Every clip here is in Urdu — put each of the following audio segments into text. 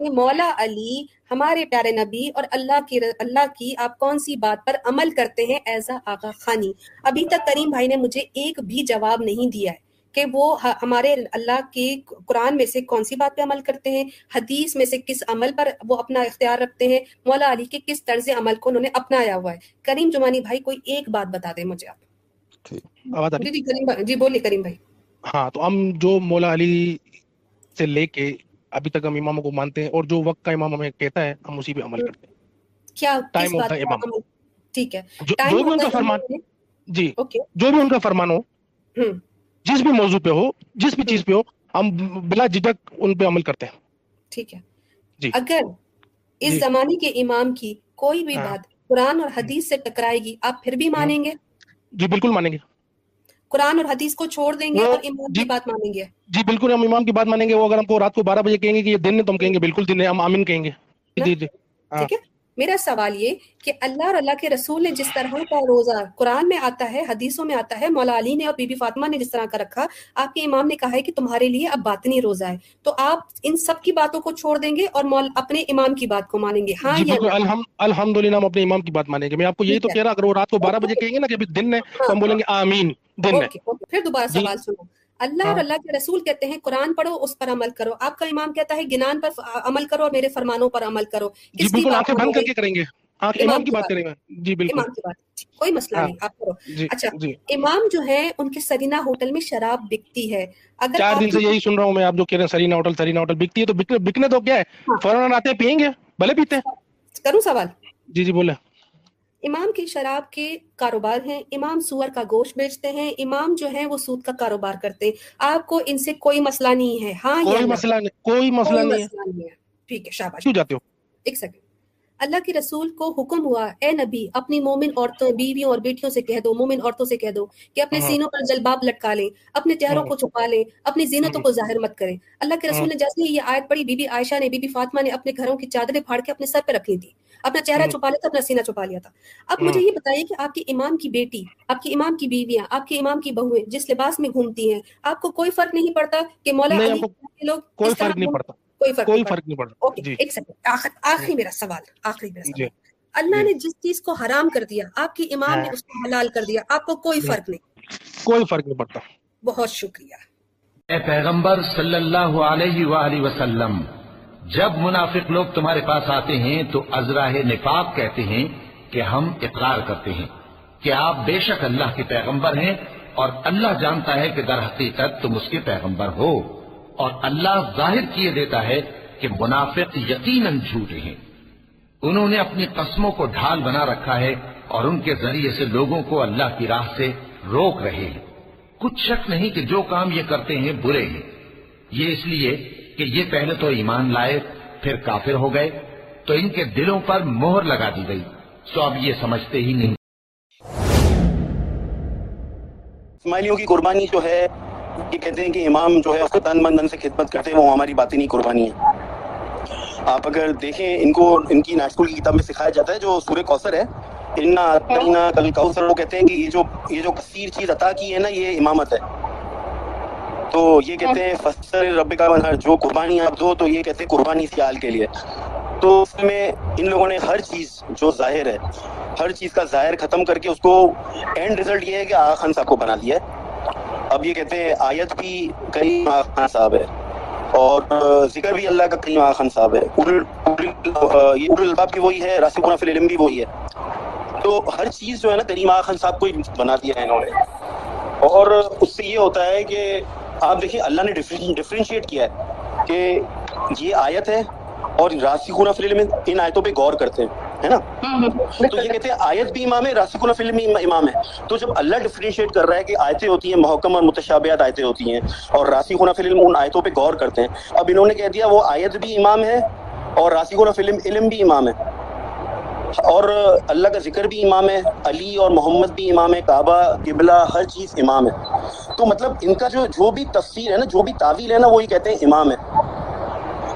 مولا علی ہمارے پیارے نبی اور اللہ کی اللہ کی آپ کون سی بات پر عمل کرتے ہیں ایزا آغا خانی؟ ابھی تک کریم بھائی نے مجھے ایک بھی جواب نہیں دیا ہے کہ وہ ہمارے اللہ کے قرآن میں سے کون سی بات پہ عمل کرتے ہیں حدیث میں سے کس عمل پر وہ اپنا اختیار رکھتے ہیں مولا علی کے کس طرز عمل کو انہوں نے اپنایا ہوا ہے؟ کریم جمانی بھائی کوئی ایک بات بتا دیں مجھے آپ۔ جی جی کریم بھائی جی بولیے کریم بھائی۔ ہاں تو ہم جو مولا علی سے لے کے ابھی تک ہم اماموں کو مانتے ہیں اور جو وقت کا امام ہمیں کہتا ہے ہم اسی پہ عمل کرتے ہیں۔ کیا ٹائم ہوتا ہے امام۔ ٹھیک ہے۔ جو بھی ان کا فرمان جی۔ جو بھی ان کا فرمان ہو جس بھی موضوع پہ ہو جس بھی چیز پہ ہو ہم بلا جھجک ان پہ عمل کرتے ہیں۔ ٹھیک ہے۔ جی۔ اگر اس زمانے کے امام کی کوئی بھی بات قرآن اور حدیث سے ٹکرائے گی آپ پھر بھی مانیں گے؟ جی بالکل مانیں گے۔ قرآن اور حدیث کو چھوڑ دیں گے اور امام کی بات مانیں گے۔ جی بالکل ہم امام کی بات مانیں گے وہ اگر ہم کو رات کو بارہ بجے کہیں گے کہ یہ دن ہے تو ہم کہیں گے بالکل دن ہے ہم آمین کہیں گے۔ جی جی۔ ٹھیک ہے۔ میرا سوال یہ کہ اللہ اور اللہ کے رسول نے جس طرح کا روزہ قرآن میں آتا ہے حدیثوں میں آتا ہے مولا علی نے اور بی بی فاطمہ نے جس طرح کا رکھا آپ کے امام نے کہا ہے کہ تمہارے لیے اب باطنی روزہ ہے۔ تو آپ ان سب کی باتوں کو چھوڑ دیں گے اور اپنے امام کی بات کو مانیں گے۔ ہاں جی الحمد للہ ہم اپنے امام کی بات مانیں گے۔ میں آپ کو یہی تو کہہ رہا اگر وہ رات کو بارہ بجے کہیں گے نا کہ دن ہے تو ہم بولیں گے آمین۔ دن پھر دوبارہ جی۔ سوال سنو۔ اللہ اور اللہ کے رسول کہتے ہیں قرآن پڑھو اس پر عمل کرو۔ آپ کا امام کہتا ہے گنان پر عمل کرو اور میرے فرمانوں پر عمل کرو۔ جی بالکل آنکھیں بند کر کے کریں گے۔ امام کی بات کریں گے۔ جی بالکل۔ کوئی مسئلہ نہیں آپ کرو۔ جی، اچھا جی۔ امام جو ہے ان کے سرینا ہوٹل میں شراب بکتی ہے۔ اگر چار دن سے یہی سن رہا ہوں میں آپ جو کہہ رہے ہیں سرینا ہوٹل سرینا ہوٹل بکتی ہے تو بکنے تو کیا ہے؟ ہاں۔ فوراً آتے پیئیں گے؟ بھلے پیتے کروں سوال؟ جی جی بولے امام کی شراب کے کاروبار ہیں امام سور کا گوشت بیچتے ہیں امام جو ہے وہ سود کا کاروبار کرتے ہیں۔ آپ کو ان سے کوئی مسئلہ نہیں ہے۔ ہاں کوئی مسئلہ نہیں کوئی مسئلہ نہیں ہے۔ ٹھیک ہے شاباش۔ کیوں جاتے ہو؟ ایک سیکنڈ اللہ کے رسول کو حکم ہوا اے نبی اپنی مومن عورتوں بیویوں اور بیٹیوں سے کہہ دو مومن عورتوں سے کہہ دو کہ اپنے ہاں۔ سینوں پر جلباب لٹکا لیں اپنے چہروں ہاں۔ کو چھپا لیں اپنی زینتوں ہاں۔ کو ظاہر مت کریں اللہ کے رسول نے جیسے ہی یہ آیت پڑھی بی بی عائشہ نے بی بی فاطمہ نے اپنے گھروں کی چادریں پھاڑ کے اپنے سر پہ رکھ لی تھی اپنا چہرہ چھپا لیا تھا اپنا سینہ چھپا لیا تھا اب مجھے یہ بتائیے کہ آپ کے امام کی بیٹی آپ کے امام کی بیویاں آپ کے امام کی بہویں جس لباس میں گھومتی ہیں آپ کو کوئی فرق نہیں پڑتا کہ مولا علی لوگ کوئی فرق نہیں پڑتا کوئی فرق نہیں پڑتا جی۔ ایک سیکنڈ آخری میرا سوال آخری میرا سوال۔ اللہ نے جس چیز کو حرام کر دیا آپ کی امام نے اس کو حلال کر دیا آپ کو کوئی فرق نہیں۔ کوئی فرق نہیں پڑتا۔ بہت شکریہ۔ اے پیغمبر صلی اللہ علیہ وآلہ وسلم جب منافق لوگ تمہارے پاس آتے ہیں تو ازراہ نفاق کہتے ہیں کہ ہم اقرار کرتے ہیں کہ آپ بے شک اللہ کے پیغمبر ہیں اور اللہ جانتا ہے کہ در حقیقت تم اس کے پیغمبر ہو۔ اور اللہ ظاہر کیے دیتا ہے کہ منافق یقیناً جھوٹے ہیں۔ انہوں نے اپنی قسموں کو ڈھال بنا رکھا ہے اور ان کے ذریعے سے لوگوں کو اللہ کی راہ سے روک رہے ہیں۔ کچھ شک نہیں کہ جو کام یہ کرتے ہیں برے ہیں۔ یہ اس لیے کہ یہ پہلے تو ایمان لائے، پھر کافر ہو گئے، تو ان کے دلوں پر مہر لگا دی گئی۔ سو اب یہ سمجھتے ہی نہیں۔ اسماعیلیوں کی قربانی جو ہے یہ کہتے ہیں کہ امام جو ہے اس کو تن من دن سے خدمت کرتے ہیں، وہ ہماری باتیں نہیں، قربانی ہے آپ اگر دیکھیں، ان کو، ان کی ناسکول کی کتاب میں سکھایا جاتا ہے، جو سورہ کوثر ہے، انا کل کوثر وہ کہتے ہیں کہ یہ جو یہ جو کثیر چیز عطا کی ہے نا، یہ امامت ہے۔ تو یہ کہتے ہیں فسر رب کا جو قربانی آپ دو، تو یہ کہتے ہیں قربانی سیال کے لیے۔ تو اس میں ان لوگوں نے ہر چیز جو ظاہر ہے، ہر چیز کا ظاہر ختم کر کے اس کو اینڈ ریزلٹ یہ ہے کہ آغا خان صاحب کو بنا دیا ہے۔ اب یہ کہتے ہیں آیت بھی کئی آغا خان صاحب ہے اور ذکر بھی اللہ کا کریم خان صاحب ہے۔ یہ ار الباب کی وہی ہے راسک فی العلم بھی وہی ہے۔ تو ہر چیز جو ہے نا کریم خان صاحب کو ہی بنا دیا ہے انہوں نے۔ اور اس سے یہ ہوتا ہے کہ آپ دیکھیں اللہ نے ڈفرینشیٹ کیا ہے کہ یہ آیت ہے اور راسکون فلم ان آیتوں پہ غور کرتے ہیں۔ ہے نا؟ تو یہ کہتے ہیں آیت بھی امام ہے راسکون فلم امام ہے۔ تو جب اللہ ڈفرینشیٹ کر رہا ہے کہ آیتیں ہوتی ہیں محکم اور متشابہات آیتیں ہوتی ہیں اور راسکون فلم ان آیتوں پہ غور کرتے ہیں اب انہوں نے کہہ دیا وہ آیت بھی امام ہے اور راسکون فلم علم بھی امام ہے۔ اور اللہ کا ذکر بھی امام ہے علی اور محمد بھی امام ہے کعبہ قبلہ ہر چیز امام ہے۔ تو مطلب ان کا جو جو بھی تفسیر ہے نا جو بھی تعویل ہے نا وہی کہتے ہیں امام ہے۔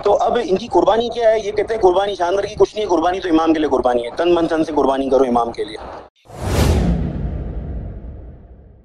تو اب ان کی قربانی کیا ہے؟ یہ کہتے ہیں قربانی شاندر کی کچھ نہیں ہے، قربانی تو امام کے لیے قربانی ہے۔ تن من تن سے قربانی کرو امام کے لیے۔